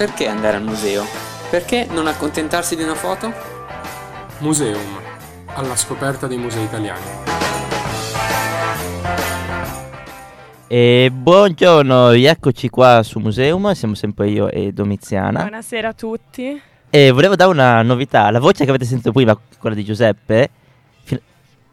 Perché andare al museo? Perché non accontentarsi di una foto? Museum, alla scoperta dei musei italiani. E buongiorno, rieccoci qua su Museum, siamo sempre io e Domiziana. Buonasera a tutti. E volevo dare una novità, la voce che avete sentito prima, quella di Giuseppe, fi-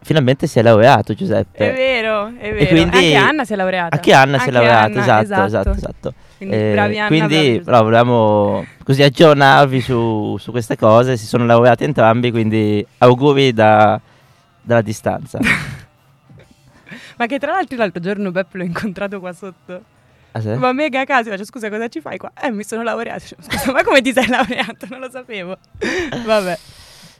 finalmente si è laureato Giuseppe. È vero, è vero. E quindi- Anche Anna si è laureata. Anche Anna si è Anche laureata, Anna, esatto, esatto, esatto. Quindi Eh, bravi Anna, quindi bravi però, volevamo così aggiornarvi su, su queste cose, si sono laureati entrambi, quindi auguri da- dalla distanza. Ma che tra l'altro l'altro giorno Beppe l'ho incontrato qua sotto. Ah, sì? Ma mega a caso, faccio scusa cosa ci fai qua? Eh mi sono laureato. Scusa ma come ti sei laureato? Non lo sapevo. Vabbè.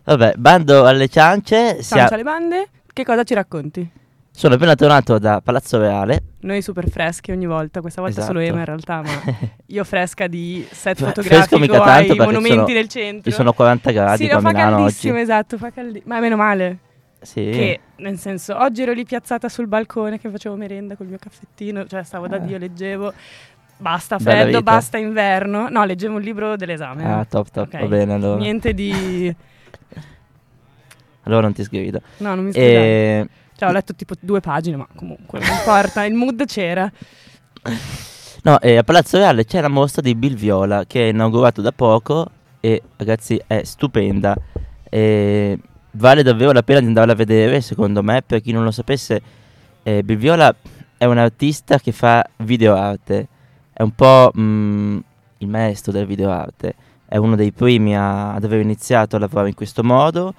Vabbè, bando alle ciance, sia- Ciao alle bande. Che cosa ci racconti? Sono appena tornato da Palazzo Reale. Noi super freschi ogni volta, questa volta solo Esatto. Ema in realtà, ma io fresca di set fotografico mica tanto ai monumenti sono- del centro. Ci sono 40 gradi sì, qua a no, fa Milano caldissimo, oggi. esatto, fa caldi- Ma meno male. Sì. Che nel senso, oggi ero lì piazzata sul balcone che facevo merenda col mio caffettino, cioè stavo da Ah. Dio, leggevo. Basta freddo, basta inverno. No, leggevo un libro dell'esame. Ah, top, top, Ok. va bene allora. Niente di... Allora non ti sgrido. No, non mi scusate. E... Cioè, ho letto tipo due pagine, ma comunque non importa, il mood c'era. No, e a Palazzo Reale c'è la mostra di Bill Viola che è inaugurato da poco e ragazzi è stupenda. E vale davvero la pena di andarla a vedere, secondo me, per chi non lo sapesse. eh, Bill Viola è un artista che fa videoarte, è un po' mm, il maestro del videoarte, è uno dei primi a- ad aver iniziato a lavorare in questo modo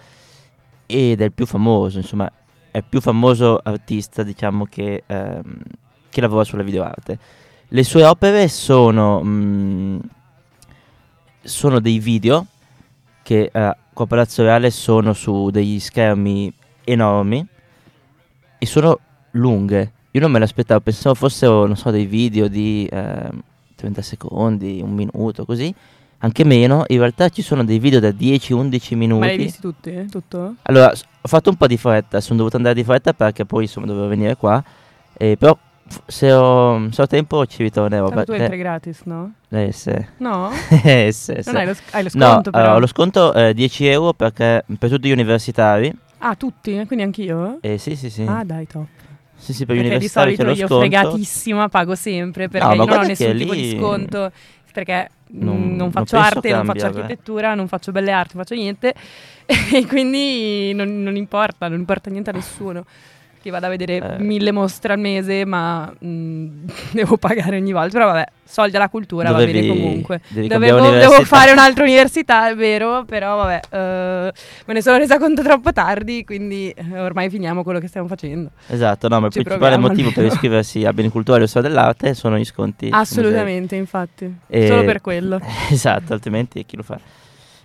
ed è il più famoso, insomma, è più famoso artista, diciamo, che, ehm, che lavora sulla videoarte. Le sue opere sono, mm, sono dei video che eh, a Palazzo Reale sono su degli schermi enormi e sono lunghe. Io non me l'aspettavo, pensavo fossero, non so, dei video di ehm, 30 secondi, un minuto, così. Anche meno, in realtà ci sono dei video da 10-11 minuti. Ma li hai visti tutti? eh? Tutto? Allora, ho fatto un po' di fretta, sono dovuto andare di fretta perché poi insomma dovevo venire qua. eh, però se ho, se ho tempo ci ritornerò. Tanto tu entri gratis, no? eh, sì. No? Eh, sì, sì. Hai lo, sc- hai lo No, sconto però? allora, lo sconto eh, 10 euro perché per tutti gli universitari. Ah, tutti? Quindi anch'io? Eh, sì, sì, sì. Ah, dai, top. sì, sì, per gli di universitari c'è solito lo io sconto. fregatissima pago sempre perché No, ma io non ho nessun tipo di lì- sconto perché Non- non, non faccio penso arte, non cambia, faccio beh. architettura, non faccio belle arti, non faccio niente e quindi non, non importa, non importa niente a nessuno che vada a vedere Eh. mille mostre al mese ma mm, devo pagare ogni volta, però vabbè, soldi alla cultura va Dovevi- bene comunque. Dovevo, devo fare un'altra università, è vero, però vabbè, eh, me ne sono resa conto troppo tardi, quindi eh, ormai finiamo quello che stiamo facendo. Esatto, no, ma il Ci principale motivo per almeno. iscriversi a Beni Culturali o Storia dell'Arte sono gli sconti. Assolutamente, infatti. E- Solo per quello. esatto, altrimenti chi lo fa?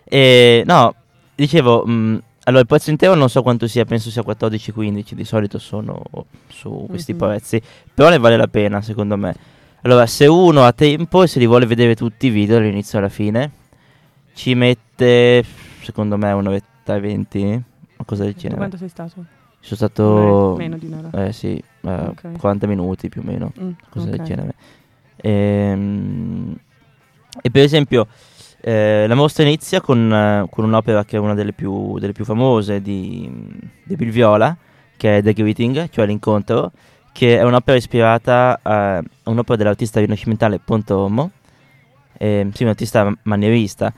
E, no, dicevo, mh, allora il prezzo intero non so quanto sia, penso sia 14-15, di solito sono su questi Mhm. prezzi, però ne vale la pena secondo me. Allora, se uno ha tempo e se li vuole vedere tutti i video dall'inizio alla fine, ci mette, secondo me, un'oretta e venti, o cosa del genere. quanto sei stato? Sono stato... Meno di un'ora. Eh sì, eh, Ok. 40 minuti più o meno Mm, cose del ok. genere. Ehm, E, per esempio, eh, la mostra inizia con, eh, con un'opera che è una delle più, delle più famose di, di Bill Viola, che è The Greeting, cioè l'incontro, che è un'opera ispirata a un'opera dell'artista rinascimentale Pontormo, ehm, sì, un artista manierista,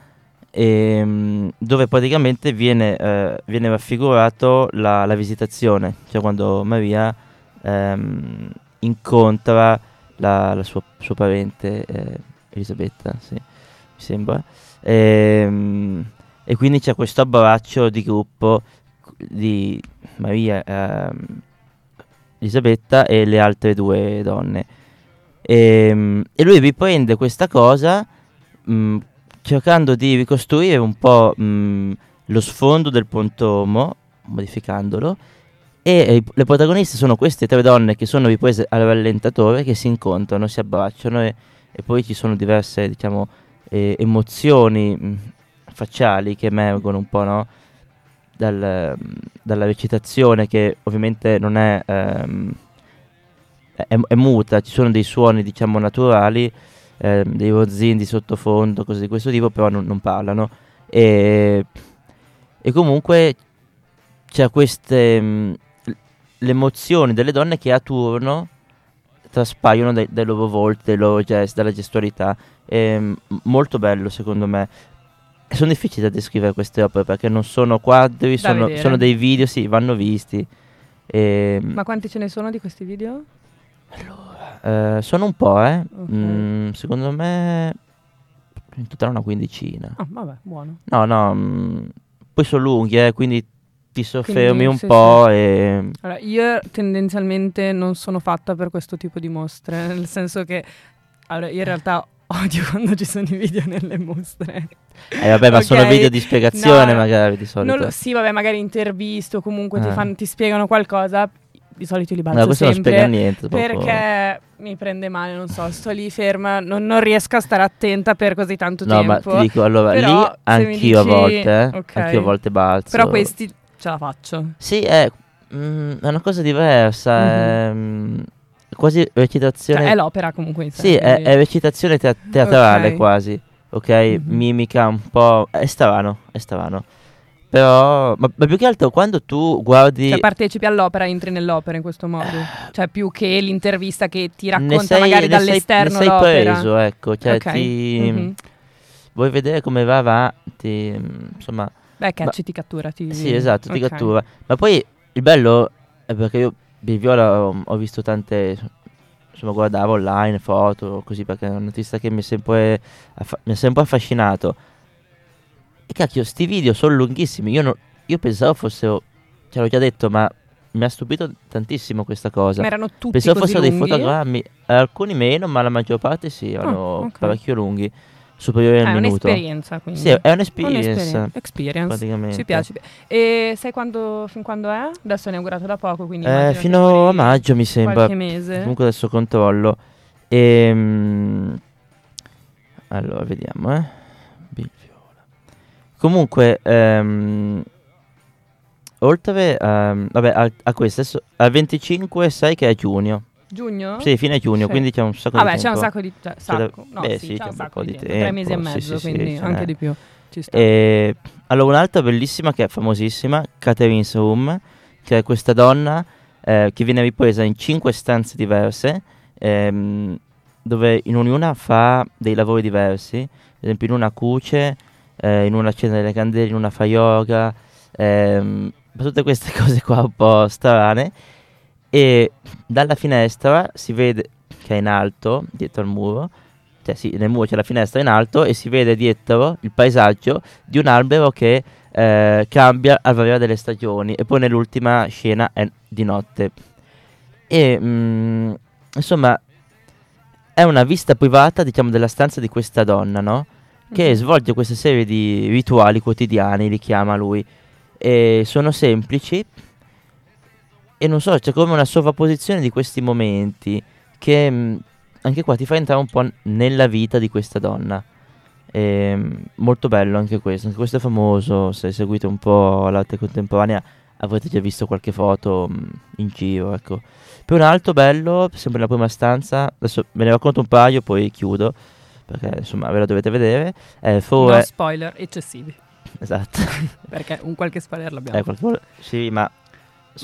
ehm, dove praticamente viene, eh, viene raffigurato la, la visitazione, cioè quando Maria ehm, incontra la, la sua, suo parente eh, Elisabetta, sì, mi sembra. Ehm, e quindi c'è questo abbraccio di gruppo di Maria, ehm, Elisabetta e le altre due donne. Ehm, E, lui riprende questa cosa mh, cercando di ricostruire un po' mh, lo sfondo del pontomo, modificandolo, e le protagoniste sono queste tre donne che sono riprese al rallentatore, che si incontrano, si abbracciano e, e poi ci sono diverse, diciamo, eh, emozioni mh, facciali che emergono un po', no? Dal, dalla recitazione che ovviamente non è, ehm, è, è muta, ci sono dei suoni, diciamo, naturali ehm, dei rozzini di sottofondo, cose di questo tipo, però non, non parlano. E, e comunque c'è queste mh, le emozioni delle donne che a turno traspaiono dai, dai loro volti, dai loro gesti, dalla gestualità. È mh, molto bello secondo me. Sono difficili da descrivere queste opere perché non sono quadri, sono, sono dei video, sì, vanno visti. E, Ma quanti ce ne sono di questi video? eh, sono un po', eh. Ok. Mm, secondo me in totale una quindicina. Ah, vabbè, buono. No, no, mm, poi sono lunghi, eh, quindi ti soffermi Quindi, un sì, po' e... Allora, io tendenzialmente non sono fatta per questo tipo di mostre, nel senso che allora, io in realtà odio quando ci sono i video nelle mostre. Eh vabbè, ma sono Ok. video di spiegazione No, magari di solito. Lo- sì, vabbè, magari intervisto, comunque ti, Eh. fanno- ti spiegano qualcosa, di solito li balzo No, questo non sempre. spiega niente. proprio- Perché mi prende male, non so, sto lì ferma, non, non riesco a stare attenta per così tanto No, ma tempo. ti dico, allora, Però, lì anch'io a dici- volte, eh, ok. anch'io a volte balzo. Però questi ce la faccio. Sì, è, mm, è una cosa diversa, è mm, quasi recitazione... Cioè, è l'opera comunque in sé. Sì, è, è recitazione te- teatrale Ok. quasi, ok? Mhm. Mimica un po'... È strano, è strano. Però, ma, ma più che altro quando tu guardi... Cioè, partecipi all'opera, entri nell'opera in questo modo. Cioè, più che l'intervista che ti racconta sei, magari ne sei- dall'esterno ne sei l'opera. preso, ecco, cioè Ok. ti... Mhm. Vuoi vedere come va avanti, mm, insomma... Beh, catch ti cattura. Ti... Sì, esatto, ti cattura. Ma poi il bello è perché io di Viola ho, ho visto tante, insomma, guardavo online foto, così, perché è un artista che mi, è sempre affa- mi ha sempre affascinato. E cacchio, sti video sono lunghissimi. Io, non- io pensavo fossero, ce l'ho già detto, ma mi ha stupito tantissimo questa cosa. Ma erano tutti Pensavo fossero dei fotogrammi, alcuni meno, ma la maggior parte sì, erano ok. parecchio lunghi, superiori Ah, al è minuto. un'esperienza, quindi. Sì, è Un'esperienza. Experience. praticamente. Ci piace. E sai quando, fin quando è? Adesso è inaugurato da poco, quindi Eh, fino a maggio mi sembra. Qualche mese. Comunque adesso controllo. Ehm, allora, vediamo, eh. Bill Viola. Comunque, ehm, oltre ehm, vabbè, al- a questo, adesso, al 25 sai che è giugno. Giugno? Sì, fine giugno, Sì. quindi c'è un sacco Vabbè, di c'è tempo. un sacco di cioè, C'è sacco. No, beh, sì, c'è c'è un un sacco di di tempo. Tre mesi e mezzo, sì, quindi anche di più. Ci sta. E allora, un'altra bellissima che è famosissima, Catherine's Room, che è questa donna eh, che viene ripresa in cinque stanze diverse, ehm, dove in ognuna fa dei lavori diversi, ad esempio in una cuce, eh, in una accende delle candele, in una fa yoga, ehm, tutte queste cose qua un po' strane. E dalla finestra si vede che è in alto, dietro al muro, cioè sì, nel muro c'è la finestra in alto e si vede dietro il paesaggio di un albero che eh, cambia al variare delle stagioni e poi nell'ultima scena è di notte. E mm, insomma è una vista privata, diciamo, della stanza di questa donna, no? Che Mhm. svolge questa serie di rituali quotidiani, li chiama lui, e sono semplici e non so, c'è come una sovrapposizione di questi momenti che mh, anche qua ti fa entrare un po' n- nella vita di questa donna. Ehm, molto bello anche questo, anche questo è famoso, se seguite un po' l'arte contemporanea avrete già visto qualche foto mh, in giro, ecco. Poi un altro bello, sempre nella prima stanza, adesso ve ne racconto un paio, poi chiudo, perché insomma ve la dovete vedere. È Four... No spoiler eccessivi. Esatto. Perché un qualche spoiler l'abbiamo. Eh, qualche- Sì, ma...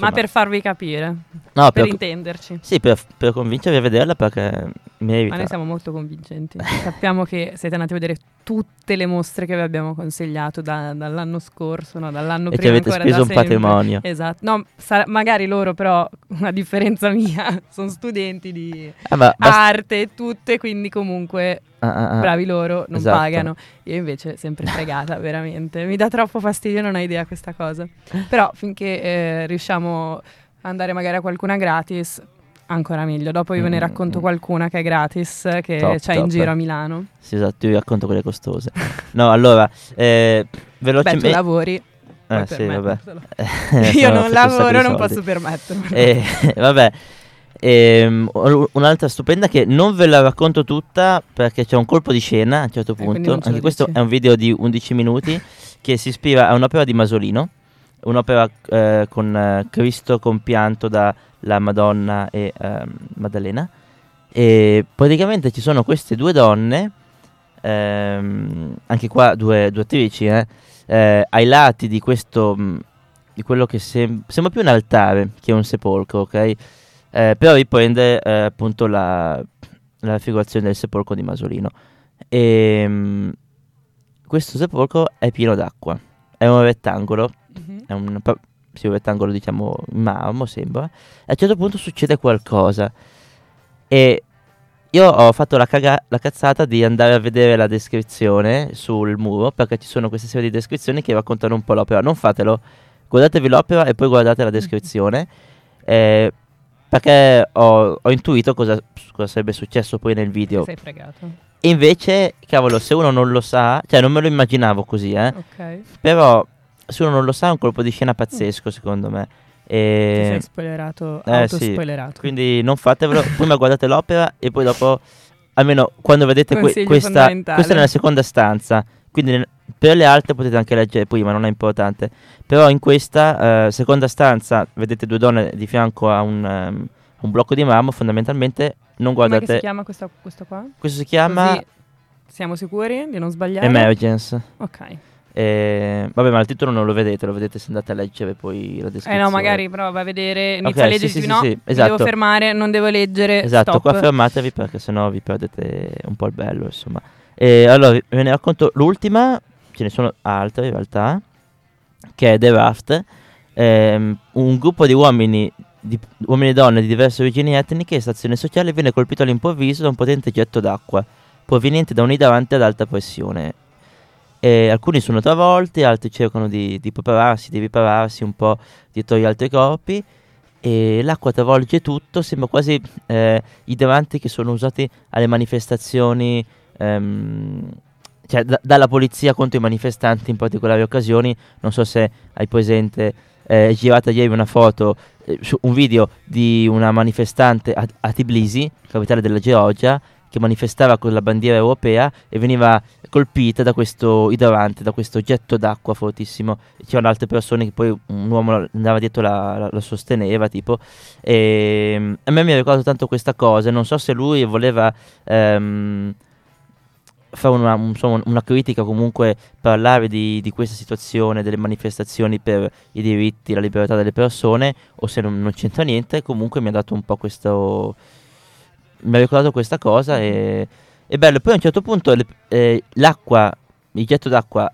Ma insomma, per farvi capire, no, per per, intenderci. sì, per, per convincervi a vederla perché merita. Ma noi siamo molto convincenti. Sappiamo che siete andati a vedere tutte le mostre che vi abbiamo consigliato da- dall'anno scorso, no, dall'anno e prima avete ancora speso un sempre. patrimonio. Esatto. No, sa- magari loro però, a differenza mia, sono studenti di ma basta- arte e tutte, quindi comunque ah, ah, ah. bravi loro, non esatto. pagano. Io invece sempre fregata, veramente. Mi dà troppo fastidio, non hai idea questa cosa. Però finché eh, riusciamo ad andare magari a qualcuna gratis, ancora meglio. Dopo io ve ne Mm, racconto mm. qualcuna che è gratis, che Top, c'è in top. giro a Milano. Sì, esatto, io vi racconto quelle costose. no, allora, eh, Beh, tu velocemente... lavori. puoi Eh, sì, vabbè. Eh, Io no, non lavoro, non posso permettermelo. Eh, vabbè, ehm, un'altra stupenda che non ve la racconto tutta perché c'è un colpo di scena a un certo quindi punto. Anche questo dici. è un video di 11 minuti che si ispira a un'opera di Masolino, un'opera eh, con eh, Cristo compianto dalla Madonna e ehm, Maddalena. E praticamente ci sono queste due donne, ehm, anche qua due, due attrici, eh, eh, ai lati di questo, mh, di quello che sem- sembra più un altare che un sepolcro, ok? Eh, però riprende eh, appunto la, la raffigurazione del sepolcro di Masolino. E mh, questo sepolcro è pieno d'acqua, è un rettangolo, Mhm. è un, sì, un rettangolo diciamo in marmo sembra, e a un certo punto succede qualcosa. E io ho fatto la, caga- la cazzata di andare a vedere la descrizione sul muro perché ci sono queste serie di descrizioni che raccontano un po' l'opera. Non fatelo, guardatevi l'opera e poi guardate la descrizione. eh, perché ho, ho intuito cosa, cosa sarebbe successo poi nel video. sei fregato. E invece, cavolo, se uno non lo sa, cioè non me lo immaginavo così, eh. Ok. Però se uno non lo sa è un colpo di scena pazzesco secondo me. Ti sei E spoilerato, eh, sì. quindi non fatevelo, prima guardate l'opera e poi dopo, almeno quando vedete que- questa, questa è nella seconda stanza, quindi nel- per le altre potete anche leggere prima, non è importante. Però in questa eh, seconda stanza vedete due donne di fianco a un, ehm, un blocco di marmo, fondamentalmente non Come guardate... si chiama questo, questo qua? questo si chiama Così siamo sicuri di non sbagliare? Emergence. Ok. E, vabbè, ma il titolo non lo vedete, lo vedete se andate a leggere poi la Eh descrizione. no, magari prova a vedere, inizia Ok, a leggere, sì, sì, no, sì, esatto. devo fermare, non devo leggere, Esatto, stop. qua fermatevi perché sennò vi perdete un po' il bello, insomma. E allora ve ne racconto l'ultima, ce ne sono altre in realtà, che è The Raft, ehm, un gruppo di uomini, di uomini e donne di diverse origini etniche e stazione sociale viene colpito all'improvviso da un potente getto d'acqua proveniente da un idrante ad alta pressione. E alcuni sono travolti, altri cercano di, di prepararsi, di ripararsi un po' dietro gli altri corpi e l'acqua travolge tutto, sembra quasi eh, idranti che sono usati alle manifestazioni, ehm, cioè da- dalla polizia contro i manifestanti in particolari occasioni. Non so se hai presente, eh, è girata ieri una foto, eh, un video di una manifestante a, a Tbilisi, capitale della Georgia, che manifestava con la bandiera europea e veniva colpita da questo idrante, da questo getto d'acqua fortissimo. C'erano altre persone che poi un uomo andava dietro la, la- la sosteneva, tipo. E mm, a me mi ha ricordato tanto questa cosa. Non so se lui voleva ehm, fare una, un- insomma, una critica, comunque parlare di, di questa situazione, delle manifestazioni per i diritti, la libertà delle persone, o se non, non c'entra niente. Comunque mi ha dato un po' questo. Mi ha ricordato questa cosa e. È bello, poi a un certo punto le- eh, l'acqua, il getto d'acqua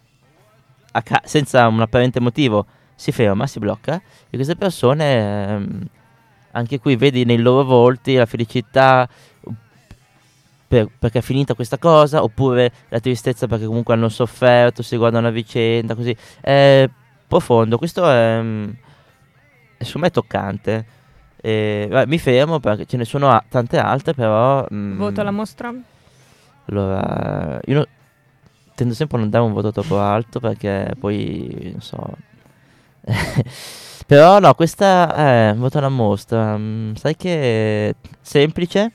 ca- senza un apparente motivo si ferma, si blocca e queste persone, ehm, anche qui vedi nei loro volti la felicità per- perché è finita questa cosa, oppure la tristezza perché comunque hanno sofferto, si guardano a vicenda, così. È profondo, questo è, mm, è secondo me toccante. E, vai, mi fermo perché ce ne sono a- tante altre, però... mm, Voto alla mostra? allora, io no- tendo sempre a non dare un voto troppo alto perché poi, non so... Però no, questa è un voto alla mostra. mm, sai che è semplice,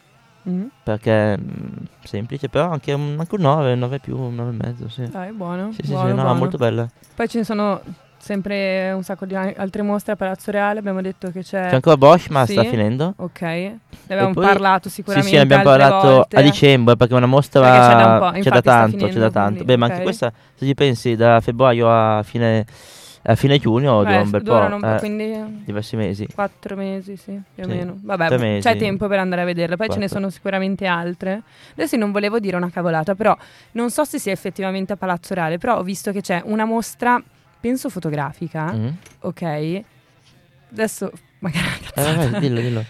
Mm. perché mm, semplice, però anche un, anche un 9, 9 più, un 9 e mezzo, sì. Dai, buono. Sì, sì, buono, sì, no, buono. molto bella. Poi ce ne sono sempre un sacco di altre mostre a Palazzo Reale. Abbiamo detto che c'è. C'è ancora Bosch, ma sì. sta finendo. Ok, ne abbiamo poi- parlato Sì, sicuramente. sì, ne abbiamo parlato volte. a dicembre perché è una mostra Perché c'è da un c'è da tanto, c'è finendo, da tanto. quindi, Beh, ma ok. anche questa, se ci pensi, da febbraio a fine, a fine giugno dura Eh, un bel durano po', eh, quindi diversi mesi. quattro mesi, sì, più o Sì, meno. Vabbè, mesi. c'è tempo per andare a vederla. Poi ce ne Quattro. sono sicuramente altre. Adesso non volevo dire una cavolata, però non so se sia effettivamente a Palazzo Reale, però ho visto che c'è una mostra, penso fotografica, Mm. ok? Adesso magari Eh, vabbè, dillo, dillo.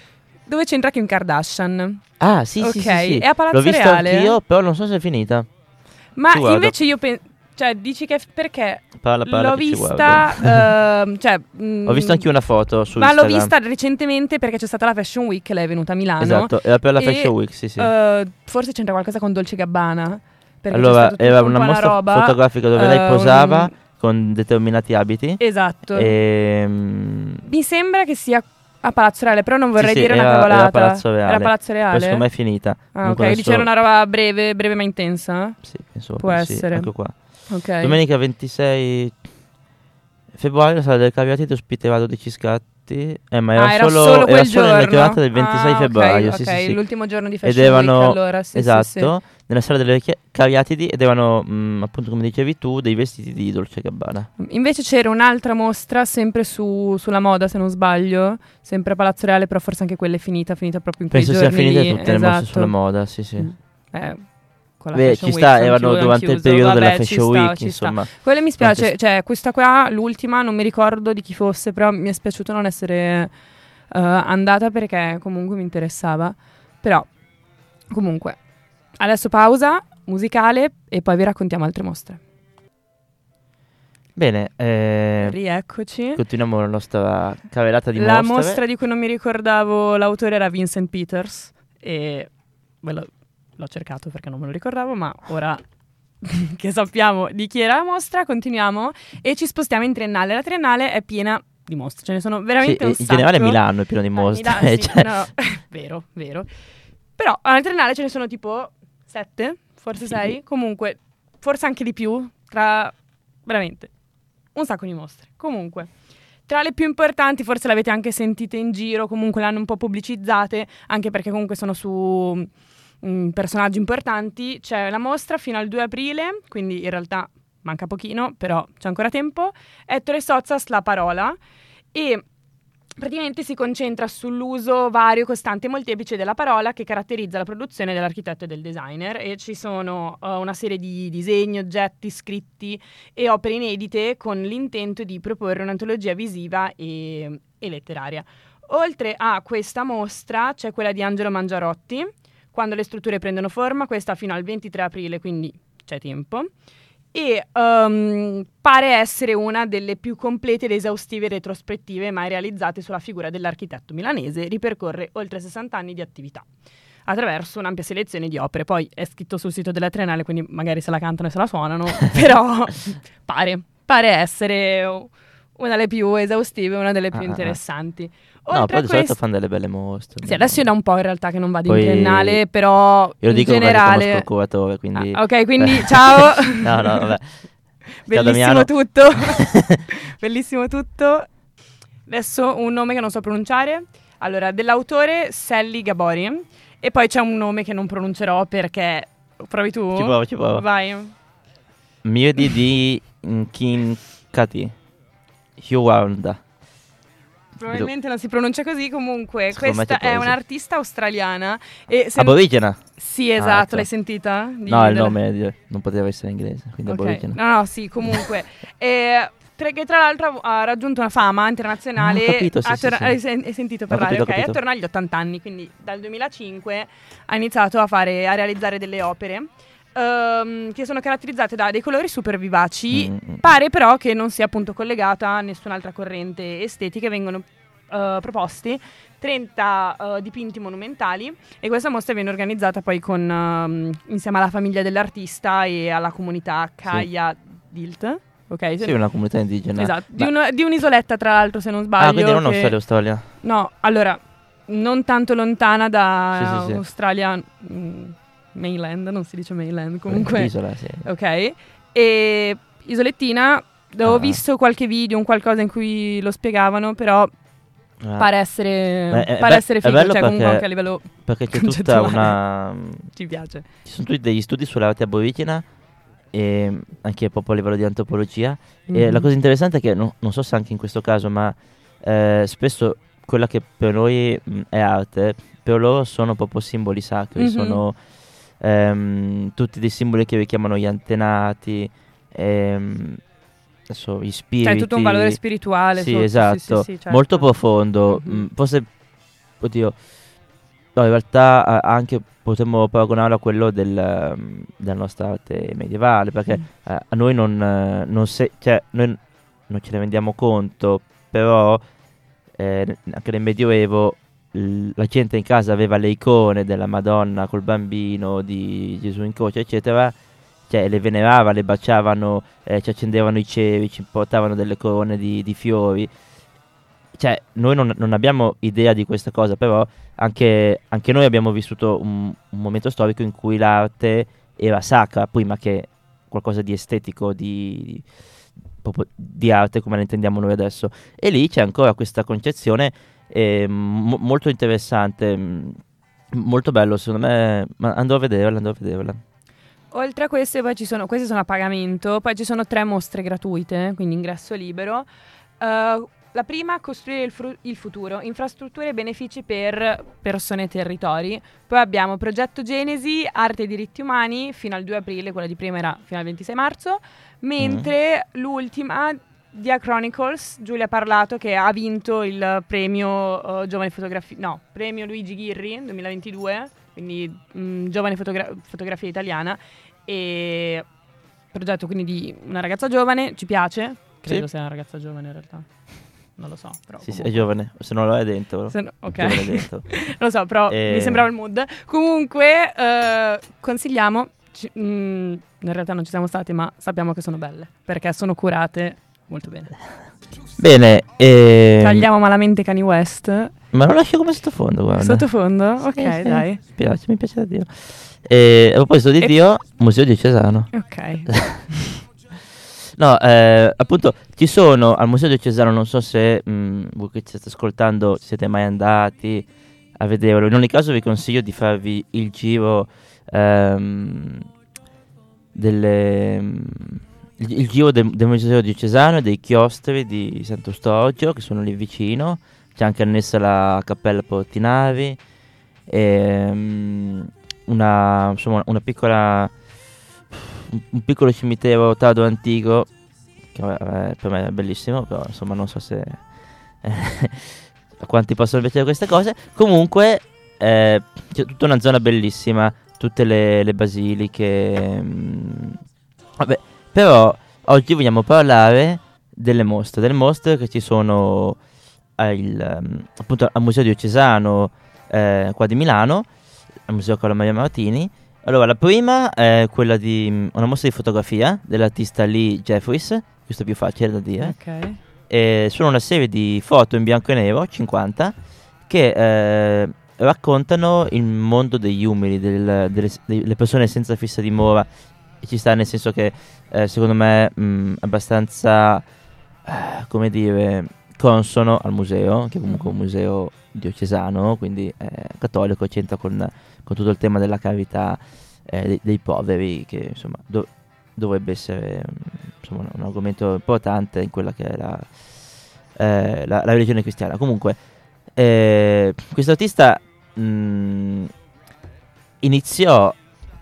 Dove c'entra Kim Kardashian. Ah, sì, ok, sì, sì, sì. è a Palazzo L'ho visto Reale. anch'io, però non so se è finita. Ma invece io penso... Cioè, dici che... Perché Parla, parla l'ho vista... ehm, cioè, Ho visto anche una foto su Ma l'ho Instagram. vista recentemente perché c'è stata la Fashion Week, lei è venuta a Milano. Esatto, era per la E, Fashion Week, sì, sì. Eh, forse c'entra qualcosa con Dolce Gabbana. Allora, era un una mostra roba. fotografica dove lei eh, posava un- con determinati abiti. Esatto. E, mm, Mi sembra che sia a Palazzo Reale, però non vorrei sì, dire era- una era cavolata. Palazzo Reale. Era Palazzo poi Reale. secondo me è finita. Ah, ok. adesso- C'era una roba breve, breve ma intensa. Sì, penso Può sì, essere. ecco qua. Ok. Domenica 26 febbraio la sala del Caviati ti ospiterà 12 scatti. Eh, ma era, Ah, era solo, solo era solo giornata del 26 Ah, febbraio. ok, sì, sì, sì. l'ultimo giorno di Ed Fashion Week, erano, allora, sì, esatto, nella sala delle Cariatidi ed erano, mh, appunto, come dicevi tu, dei vestiti di Dolce Gabbana. Invece c'era un'altra mostra, sempre su- sulla moda, se non sbaglio, sempre a Palazzo Reale, però forse anche quella è finita, finita proprio in quei Penso sia giorni finite lì, tutte le mostre esatto. sulla moda, sì, sì. Mm. Eh, con la Beh, ci sta, erano durante il periodo della vabbè, ci Fashion sta, Week, sta. insomma. Quello mi spiace, Quante- cioè questa qua, l'ultima, non mi ricordo di chi fosse, però mi è spiaciuto non essere eh, andata perché comunque mi interessava. Però, comunque, adesso pausa musicale e poi vi raccontiamo altre mostre. Bene, eh, Rieccoci. continuiamo la nostra carrellata di La mostre. mostra di cui non mi ricordavo l'autore era Vincent Peters e ve lo- l'ho cercato perché non me lo ricordavo, ma ora che sappiamo di chi era la mostra, continuiamo e ci spostiamo in triennale. La triennale è piena di mostre, ce ne sono Sì, veramente un in sacco. generale Milano è pieno di Ah, mostre. Milano, sì, cioè- no, vero, vero. Però alla triennale ce ne sono tipo sette, forse Sì. sei, comunque, forse anche di più, tra veramente un sacco di mostre. Comunque, tra le più importanti, forse l'avete anche sentite in giro, comunque le hanno un po' pubblicizzate, anche perché comunque sono su mm, personaggi importanti. C'è la mostra fino al 2 aprile, quindi in realtà manca pochino, però c'è ancora tempo. Ettore Sozzas La Parola e praticamente si concentra sull'uso vario, costante e molteplice della parola che caratterizza la produzione dell'architetto e del designer e ci sono eh, una serie di disegni, oggetti, scritti e opere inedite con l'intento di proporre un'antologia visiva e, e letteraria. Oltre a questa mostra c'è quella di Angelo Mangiarotti, quando le strutture prendono forma, questa fino al 23 aprile, quindi c'è tempo e ehm, pare essere una delle più complete ed esaustive retrospettive mai realizzate sulla figura dell'architetto milanese, ripercorre oltre 60 anni di attività attraverso un'ampia selezione di opere. Poi è scritto sul sito della Triennale, quindi magari se la cantano e se la suonano, però pare, pare essere una delle più esaustive, una delle più Ah, ah, ah. Interessanti. No, Oltre però di solito quest- fanno delle belle mostre. Sì, adesso è da un po' in realtà che non vado Poi- in triennale, però Io lo in dico perché generale... il curatore, quindi... Ah, ok, quindi ciao. no, no, vabbè. Bellissimo tutto. Bellissimo tutto. Adesso un nome che non so pronunciare. Allora, dell'autore Sally Gabori. E poi c'è un nome che non pronuncerò perché... Provi tu? Ci provo, ci provo. Vai. Miodi di Nkinkati. Hiwanda. Probabilmente non si pronuncia così, comunque Secondo questa è un'artista australiana e se- Aborigena. Sì, esatto, Ah, ecco. l'hai sentita? Di- No, il nome di- non poteva essere inglese, quindi Ok. aborigena. No, no, sì, comunque. e, tra- che tra l'altro ha raggiunto una fama internazionale. Ah, ho capito, sì, attorno- sì, sì. Hai, sen- hai sentito parlare? capito, ok, attorno agli 80 anni, quindi dal 2005 ha iniziato a, fare, a realizzare delle opere ehm, che sono caratterizzate da dei colori super vivaci. Mm, mm. Pare però che non sia appunto collegata a nessun'altra corrente estetica, vengono eh, proposti 30 eh, dipinti monumentali e questa mostra viene organizzata poi con, ehm, insieme alla famiglia dell'artista e alla comunità Kaya Dilt. Ok, Sì, una comunità indigena. esatto. Di, Ma- un- di un'isoletta, tra l'altro, se non sbaglio. Ah, quindi non che- Australia, Australia. No, allora, non tanto lontana da Sì, sì, sì. Australia mm, mainland, non si dice mainland, comunque. L'isola, sì. Ok. E isolettina, ho Ah. visto qualche video, un qualcosa in cui lo spiegavano, però Ah, pare essere, Beh, è- pare essere figo, cioè comunque anche a livello Perché c'è tutta una... ci piace. Ci sono tutti degli studi sull'arte aborigena e anche proprio a livello di antropologia. E Mhm. la cosa interessante è che, no- non so se anche in questo caso, ma eh, spesso quella che per noi mh, è arte, per loro sono proprio simboli sacri, Mhm. sono ehm, tutti dei simboli che richiamano gli antenati, ehm, adesso, gli spiriti. Cioè, tutto un valore spirituale. Sì, sotto, esatto, sì, sì, sì, certo. molto profondo. Mhm. mm, forse, oddio, no, in realtà anche potremmo paragonarlo a quello del, ehm, della nostra arte medievale, perché Mm. eh, a noi non, eh, non se- cioè, noi non ce ne rendiamo conto, però eh, anche nel Medioevo la gente in casa aveva le icone della Madonna col bambino, di Gesù in croce, eccetera, cioè le venerava, le baciavano, eh, ci accendevano i ceri, ci portavano delle corone di, di fiori. Cioè, noi non, non abbiamo idea di questa cosa, però anche, anche noi abbiamo vissuto un, un momento storico in cui l'arte era sacra, prima che qualcosa di estetico, di, proprio di arte come la intendiamo noi adesso. E lì c'è ancora questa concezione eh, mo- molto interessante, mh, molto bello secondo me, ma andrò a vederla, andrò a vederla. Oltre a queste, poi ci sono, queste sono a pagamento, poi ci sono tre mostre gratuite, quindi ingresso libero. Uh, la prima, costruire il, fru- il, futuro, infrastrutture e benefici per persone e territori. Poi abbiamo Progetto Genesi, Arte e diritti umani, fino al 2 aprile, quella di prima era fino al 26 marzo, mentre mm. l'ultima, Dia Chronicles, Giulia ha parlato che ha vinto il premio uh, Giovane Fotografia, no, premio Luigi Ghirri 2022, quindi mh, mm, Giovane fotogra- Fotografia Italiana, e progetto quindi di una ragazza giovane, ci piace, credo sì. sia una ragazza giovane in realtà non lo so. Però sì, sì, è giovane, se non lo è dentro. No, ok. Dentro. non lo so, però e... mi sembrava il mood. Comunque, uh, consigliamo. Ci, mm, in realtà non ci siamo stati, ma sappiamo che sono belle perché sono curate molto bene. Bene, e... tagliamo malamente Kanye West. Ma lo lascio come sottofondo, guarda. Sottofondo? Ok, sì, dai. Mi piace, mi piace da Dio. E a proposito di e... Dio, Museo di Cesano. Ok. No, eh, appunto ci sono al Museo Diocesano, non so se mh, mm, voi che ci state ascoltando siete mai andati a vederlo. In ogni caso vi consiglio di farvi il giro ehm, delle, mm, il, il, giro del, del Museo Diocesano e dei chiostri di Santo Storgio che sono lì vicino. C'è anche annessa la Cappella Portinavi. E, um, una, insomma, una piccola un, piccolo cimitero tardo antico, che eh, per me è bellissimo, però insomma non so se... Eh, quanti possono piacere queste cose. Comunque eh, c'è tutta una zona bellissima, tutte le, le basiliche. Mh, mm, vabbè, però oggi vogliamo parlare delle mostre, delle mostre che ci sono al, um, appunto al Museo Diocesano eh, qua di Milano, al Museo Carlo Maria Martini allora, la prima è quella di mm, una mostra di fotografia dell'artista Lee Jeffries, questo è più facile da dire. Ok. E sono una serie di foto in bianco e nero, 50, che eh, raccontano il mondo degli umili, del, delle, delle, persone senza fissa dimora. Ci sta nel senso che eh, secondo me è mm, abbastanza, eh, come dire, consono al museo, che è comunque un museo diocesano, quindi cattolico, c'entra con con tutto il tema della carità eh, dei, dei, poveri, che insomma do, dovrebbe essere insomma, un argomento importante in quella che è la, eh, la, la religione cristiana. Comunque, eh, questo artista mh, iniziò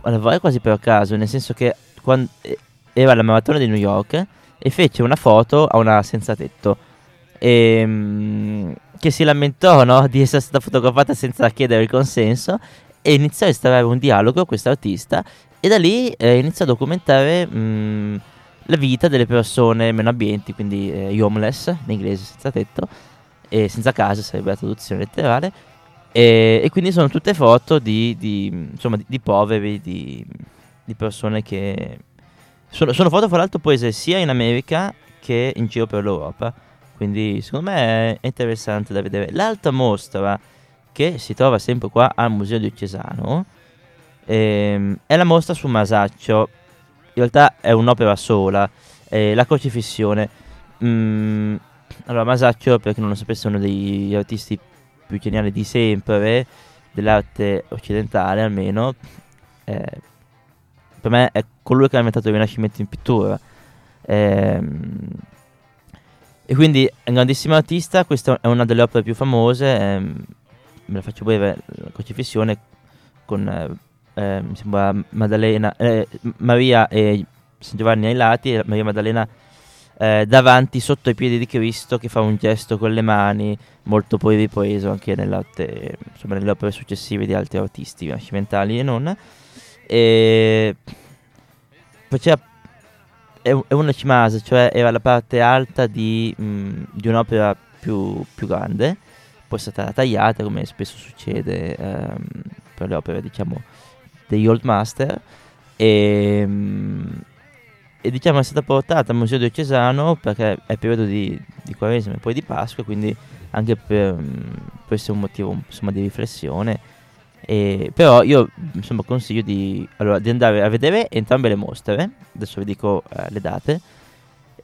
a quasi per caso, nel senso che eh, era alla maratona di New York e fece una foto a una senza tetto. E, mh, che si lamentò no, di essere stata fotografata senza chiedere il consenso e iniziò a instaurare un dialogo con questo artista e da lì eh, iniziò a documentare mh, mm, la vita delle persone meno abbienti, quindi eh, homeless, in inglese senza tetto, e senza casa sarebbe la traduzione letterale, e, e quindi sono tutte foto di, di, insomma, di, di poveri, di, persone che... Sono, sono foto fra l'altro prese sia in America che in giro per l'Europa, quindi secondo me è interessante da vedere. L'altra mostra che si trova sempre qua al Museo Diocesano. Ehm, è la mostra su Masaccio. In realtà è un'opera sola, è la crocifissione. Mm, allora, Masaccio, per chi non lo sapesse, è uno degli artisti più geniali di sempre, dell'arte occidentale almeno. Eh, per me è colui che ha inventato il Rinascimento in pittura. Eh, e quindi è un grandissimo artista, questa è una delle opere più famose. Eh, me la faccio breve, la crocifissione con, eh, eh, mi sembra, eh, Maria e San Giovanni ai lati Maria Maddalena eh, davanti sotto i piedi di Cristo che fa un gesto con le mani molto poi ripreso anche nell'arte, insomma, nelle opere successive di altri artisti rinascimentali e non. E faceva è, una cimasa, cioè era la parte alta di, mh, di un'opera più, più grande poi è stata tagliata come spesso succede ehm, per le opere diciamo degli old master e, ehm, e diciamo è stata portata al Museo Diocesano perché è periodo di, di Quaresima e poi di Pasqua quindi anche per, per essere un motivo insomma, di riflessione e, però io insomma consiglio di, allora, di, andare a vedere entrambe le mostre adesso vi dico eh, le date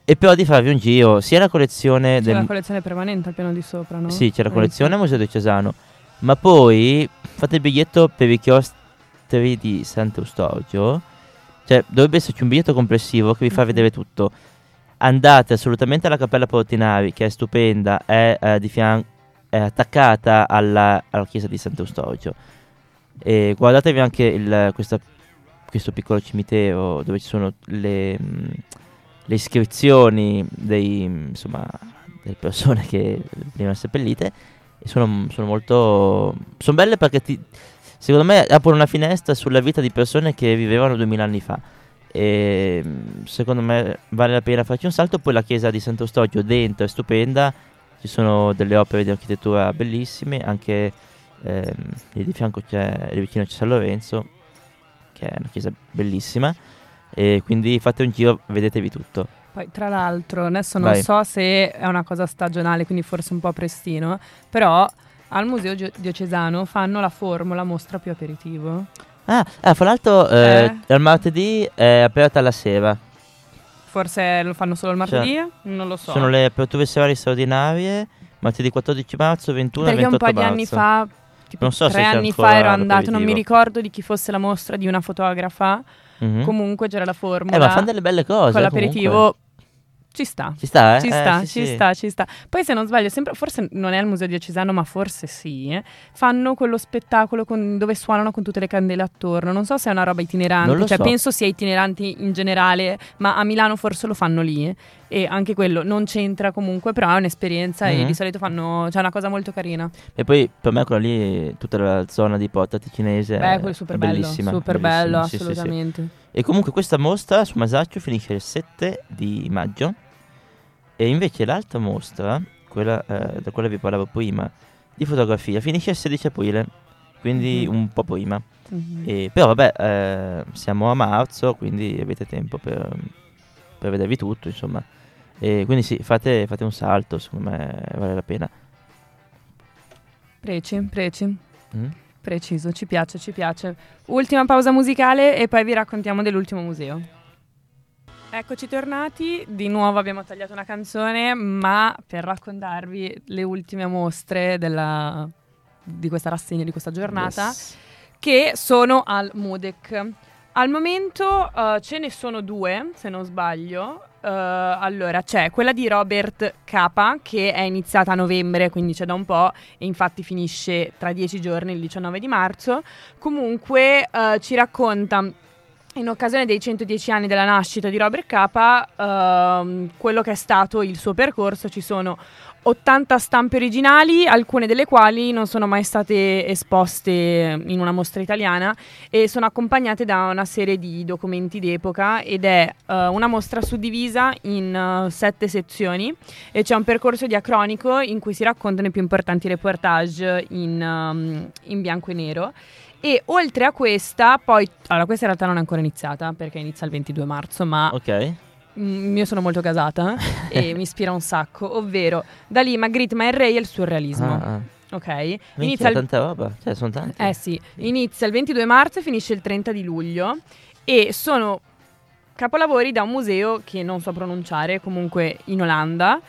e però di farvi un giro sia la collezione C'è del la collezione permanente al piano di sopra, no? Sì, c'è la Eh, collezione al Museo di Cesano, ma poi fate il biglietto per i chiostri di Sant'Eustogio, cioè dovrebbe esserci un biglietto complessivo che vi fa vedere tutto. Andate assolutamente alla Cappella Portinari, che è stupenda, è, eh, di fian- è attaccata alla, alla chiesa di Sant'Eustogio. E guardatevi anche il- questa- questo piccolo cimitero dove ci sono le, mm, le iscrizioni dei, mm, insomma, delle persone che venivano seppellite e sono, sono molto sono belle perché ti, secondo me aprono una finestra sulla vita di persone che vivevano duemila anni fa. E secondo me vale la pena farci un salto. Poi la chiesa di Sant'Eustogio dentro è stupenda. Ci sono delle opere di architettura bellissime. Anche ehm, lì di fianco c'è lì vicino c'è San Lorenzo che è una chiesa bellissima. E quindi fate un giro vedetevi tutto. Poi, tra l'altro, adesso non Vai. so se è una cosa stagionale, quindi forse un po' prestino, però al Museo Diocesano fanno la formula mostra più aperitivo. Ah, ah, fra l'altro eh, Eh? dal martedì è aperta alla sera. Forse lo fanno solo il martedì? Non lo so. Cioè, Sono le aperture serali straordinarie, martedì 14 marzo, 21 e Perché un 28 po' di anni marzo. fa, tipo Non so tre anni fa ero andato, non mi ricordo di chi fosse la mostra di una fotografa, Mhm. comunque c'era la formula. Eh, ma fanno delle belle cose. con eh, l'aperitivo comunque. Ci sta. Ci sta, eh? Ci Eh, sta, sì, ci sì. sta, ci sta. Poi se non sbaglio, sempre, forse non è al Museo Diocesano, ma forse sì, eh, fanno quello spettacolo con- dove suonano con tutte le candele attorno. Non so se è una roba itinerante, Non lo cioè so. penso sia itineranti in generale, ma a Milano forse lo fanno lì. eh. E anche quello non c'entra comunque, però è un'esperienza e Mhm. di solito fanno, c'è una cosa molto carina. E poi per me quella lì, tutta la zona di Porta Ticinese Beh, è, super è bello, bellissima. super bellissima, bello, sì. assolutamente. E comunque questa mostra su Masaccio finisce il 7 di maggio e invece l'altra mostra, quella eh, da quella vi parlavo prima, di fotografia, finisce il 16 aprile, quindi Mhm. un po' prima. Mhm. E, però vabbè, eh, siamo a marzo, quindi avete tempo per, per vedervi tutto, insomma. E quindi sì, fate, fate un salto, secondo me vale la pena. Preci, preci. Mm? Preciso, ci piace, ci piace. Ultima pausa musicale e poi vi raccontiamo dell'ultimo museo. Eccoci tornati, di nuovo abbiamo tagliato una canzone, ma per raccontarvi le ultime mostre della- di questa rassegna, di questa giornata, Yes. che sono al Mudec. Al momento eh, ce ne sono due, se non sbaglio. Eh, allora, c'è quella di Robert Capa, che è iniziata a novembre, quindi c'è da un po', e infatti finisce tra dieci giorni, il 19 di marzo. Comunque eh, ci racconta, in occasione dei 110 anni della nascita di Robert Capa, ehm, quello che è stato il suo percorso. Ci sono 80 stampe originali, alcune delle quali non sono mai state esposte in una mostra italiana e sono accompagnate da una serie di documenti d'epoca ed è eh, una mostra suddivisa in eh, sette sezioni e c'è un percorso diacronico in cui si raccontano i più importanti reportage in, um, in bianco e nero. E oltre a questa, poi, allora questa in realtà non è ancora iniziata perché inizia il 22 marzo, ma Ok. Mm, io sono molto gasata e mi ispira un sacco, ovvero da lì Magritte Man Ray e il surrealismo. Ah, ah. Ok? Minchia, Inizia il, tanta roba, cioè sono tanti. eh sì, inizia il 22 marzo e finisce il 30 di luglio e sono capolavori da un museo che non so pronunciare, comunque in Olanda,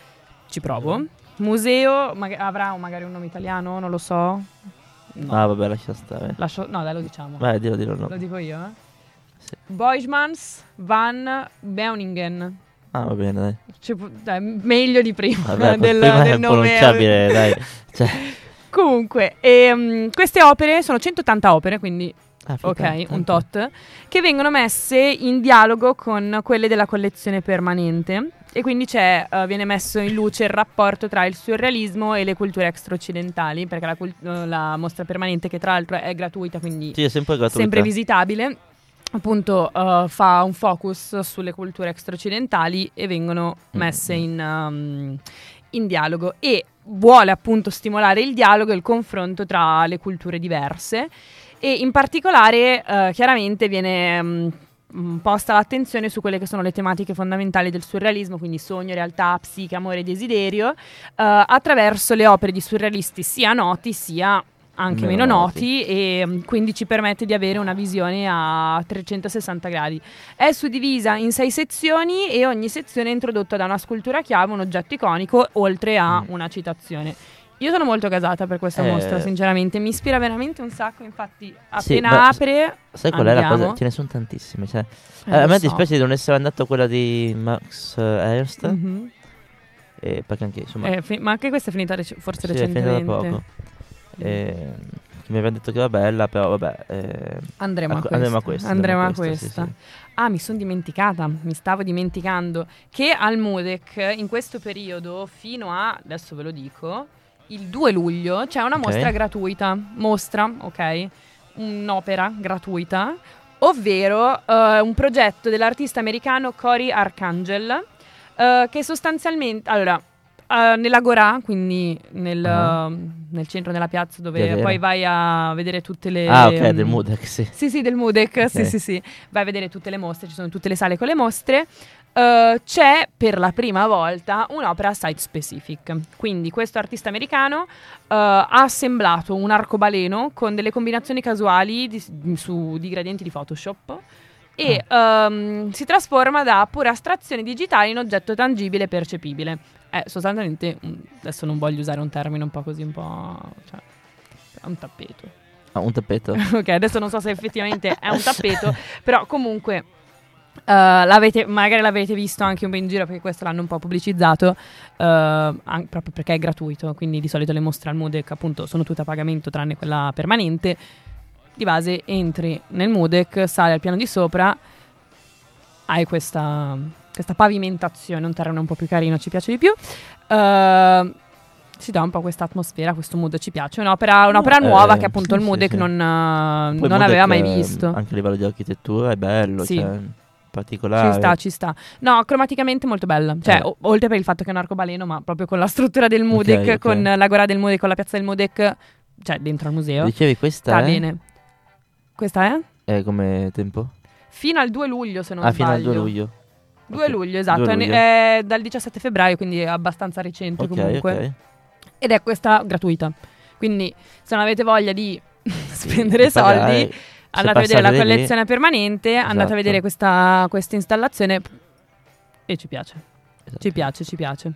ci provo. Museo, mag- avrà magari un nome italiano, non lo so. No, Ah, vabbè, lascia stare. Lascio- no dai lo diciamo. Vai, dillo, dillo. Lo No. dico io, eh. Sì. Boijmans van Beuningen. Ah, va bene, dai. Cioè, dai, meglio di prima Vabbè, del, prima è del nome. impronunciabile, dai. Cioè, Comunque, ehm, queste opere sono 180 opere, quindi ah, ok, un tot, che vengono messe in dialogo con quelle della collezione permanente. E quindi c'è, eh, viene messo in luce il rapporto tra il surrealismo e le culture extra-occidentali, perché la, cult- la mostra permanente, che tra l'altro è gratuita, quindi Sì, è sempre gratuita. sempre visitabile, appunto eh, fa un focus sulle culture extra-occidentali e vengono Mm. messe in, um, in dialogo e vuole appunto stimolare il dialogo e il confronto tra le culture diverse e in particolare eh, chiaramente viene mm, mm, posta l'attenzione su quelle che sono le tematiche fondamentali del surrealismo, quindi sogno, realtà, psiche, amore e desiderio, eh, attraverso le opere di surrealisti sia noti sia anche Meno meno, noti. noti. e mm, quindi ci permette di avere una visione a 360 gradi. È suddivisa in sei sezioni e ogni sezione è introdotta da una scultura chiave, un oggetto iconico, oltre a una citazione. Io sono molto gasata per questa Eh. mostra, sinceramente, mi ispira veramente un sacco, infatti Sì, appena ma- apre... Sai qual è la cosa? Andiamo. Ce ne sono tantissime. Cioè. eh, a me so. dispiace di non essere andato a quella di Max eh, Ernst. Mhm. eh, perché anche insomma. Eh, fi- ma anche questa è finita rec- forse sì, è finita da recentemente. poco. Che mi aveva detto che era bella, però vabbè. eh, Andremo a ecco, questa. andremo a questa. Andremo a sì, questa. sì. Ah, mi sono dimenticata, mi stavo dimenticando che al Mudec in questo periodo fino a, adesso ve lo dico, il 2 luglio c'è una Ok. mostra gratuita, mostra, ok? Un'opera gratuita, ovvero eh, un progetto dell'artista americano Cory Arcangel eh, che sostanzialmente, allora, eh, nell'Agorà, quindi nel, Ah. nel centro della piazza dove Vedere. poi vai a vedere tutte le... Ah, ok, del mm, Mudec, sì. sì, sì, del Mudec, sì, Ok. sì, sì. Vai a vedere tutte le mostre, ci sono tutte le sale con le mostre. Eh, c'è per la prima volta un'opera site specific. Quindi questo artista americano eh, ha assemblato un arcobaleno con delle combinazioni casuali di, su, di gradienti di Photoshop e ehm, si trasforma da pura astrazione digitale in oggetto tangibile e percepibile. È sostanzialmente, un- adesso non voglio usare un termine un po' così, un po'... Cioè, è un tappeto. Ah, un tappeto. ok, adesso non so se effettivamente è un tappeto, però comunque eh, l'avete, magari l'avete visto anche un po' in giro perché questo l'hanno un po' pubblicizzato, eh, an- proprio perché è gratuito, quindi di solito le mostre al Mudec appunto sono tutte a pagamento tranne quella permanente. Di base entri nel Mudec, sali al piano di sopra, hai questa, questa pavimentazione, un terreno un po' più carino, ci piace di più. Eh, si dà un po' questa atmosfera, questo mood ci piace. Un'opera, un'opera Eh, nuova che appunto sì, il sì, Mudec sì. non, Poi non Mudec, aveva mai visto. Anche a livello di architettura è bello, Sì. cioè, particolare. Ci sta, ci sta. No, cromaticamente molto bella. Cioè, Eh. o- oltre per il fatto che è un arcobaleno, ma proprio con la struttura del Mudec, ok. con l'agora del Mudec, con la piazza del Mudec, cioè dentro al museo. Dicevi questa Sta è? bene. Questa è? È come tempo? Fino al 2 luglio, se non ah, fino al sbaglio. 2 luglio. 2 Ok. luglio, esatto. 2 È ne- luglio. È, dal 17 febbraio, quindi è abbastanza recente Ok, comunque. ok. Ed è questa gratuita. Quindi, se non avete voglia di spendere pagare, soldi, andate a vedere la di lì- collezione permanente, andate Esatto. a vedere questa, questa installazione e ci piace. Esatto. Ci piace, ci piace.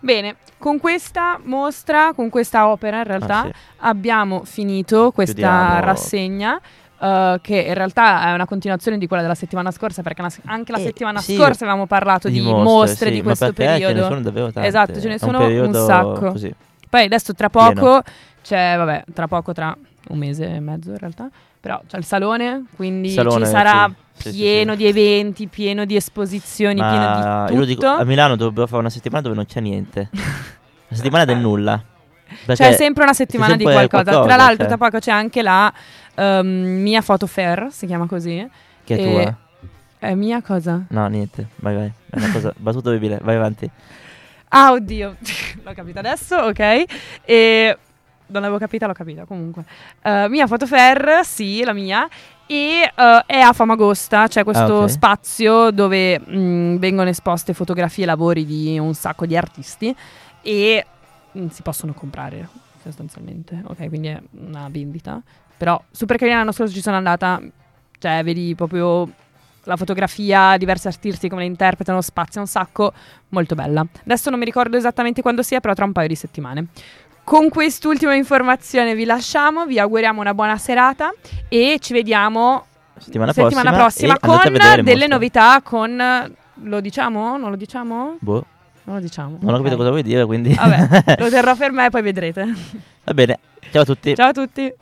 Bene, con questa mostra, con questa opera in realtà Ah, sì. abbiamo finito questa Chiudiamo. rassegna. Eh, che in realtà è una continuazione di quella della settimana scorsa, perché la- anche la Eh, settimana sì, scorsa avevamo parlato di, mostre, sì, di questo perché Ce ne periodo. sono davvero tante. Esatto, ce ne sono un, un periodo sacco. Così. Poi adesso tra poco c'è, vabbè, tra poco, tra un mese e mezzo in realtà, però c'è il salone, quindi Salone, ci sarà sì. Pieno di eventi, pieno di esposizioni, Ma pieno io di lo dico, tutto. a Milano dovrebbero fare una settimana dove non c'è niente. Una settimana del nulla. Perché C'è sempre una settimana di sempre qualcosa. qualcosa, Tra l'altro, cioè. tra poco c'è anche la ehm, mia foto fair, si chiama così. Che è e- tua? È mia cosa? No, niente. Vai, vai. È una cosa battuta orribile. Vai avanti. Ah, oddio, l'ho capito adesso, ok. E non l'avevo capita, l'ho capita comunque. Eh, mia foto fair, sì, la mia. E eh, è a Famagosta, c'è questo Ah, ok. spazio dove mh, vengono esposte fotografie e lavori di un sacco di artisti e si possono comprare sostanzialmente. Ok, quindi è una vendita. Però super carina l'anno scorso ci sono andata, cioè vedi proprio la fotografia, diversi artisti come la interpretano, spazia un sacco, molto bella. Adesso non mi ricordo esattamente quando sia, però tra un paio di settimane. Con quest'ultima informazione vi lasciamo, vi auguriamo una buona serata e ci vediamo Settimana, settimana prossima, prossima. con delle mostre. novità, con... Lo diciamo? Non lo diciamo? Boh, Non lo diciamo. non ho capito cosa vuoi dire, quindi. Vabbè, lo terrò per me e poi vedrete. Va bene. Ciao a tutti. Ciao a tutti.